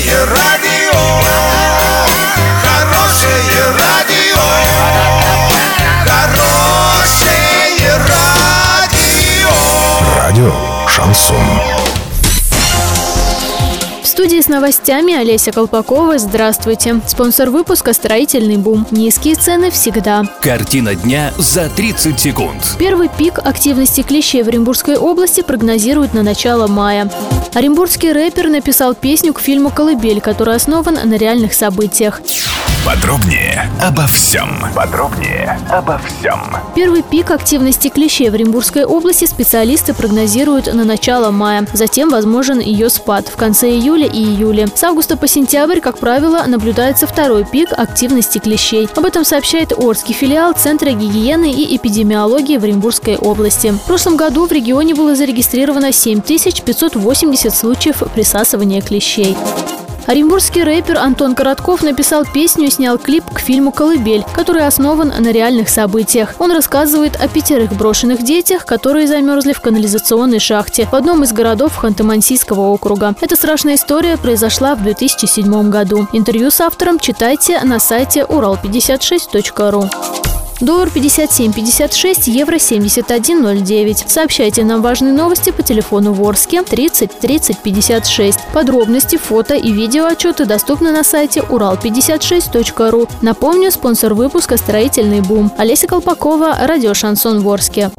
Хорошее радио, хорошее радио, хорошее радио. Радио «Шансон». В студии с новостями Олеся Колпакова. Здравствуйте. Спонсор выпуска «Строительный бум». Низкие цены всегда. Картина дня за 30 секунд. Первый пик активности клещей в Оренбургской области прогнозируют на начало мая. Оренбургский рэпер написал песню к фильму «Колыбель», который основан на реальных событиях. Подробнее обо всем. Подробнее обо всем. Первый пик активности клещей в Оренбургской области специалисты прогнозируют на начало мая. Затем возможен ее спад в конце июля и июля. С августа по сентябрь, как правило, наблюдается второй пик активности клещей. Об этом сообщает Орский филиал Центра гигиены и эпидемиологии в Оренбургской области. В прошлом году в регионе было зарегистрировано 7580 случаев присасывания клещей. Оренбургский рэпер Антон Коротков написал песню и снял клип к фильму «Колыбель», который основан на реальных событиях. Он рассказывает о пятерых брошенных детях, которые замерзли в канализационной шахте в одном из городов Ханты-Мансийского округа. Эта страшная история произошла в 2007 году. Интервью с автором читайте на сайте урал56.ру. Доллар 57.56, евро 71.09. Сообщайте нам важные новости по телефону Ворске 30 30 56. Подробности, фото и видео отчеты доступны на сайте урал56.ру. Напомню, спонсор выпуска «Строительный бум». Олеся Колпакова, радио «Шансон Ворске».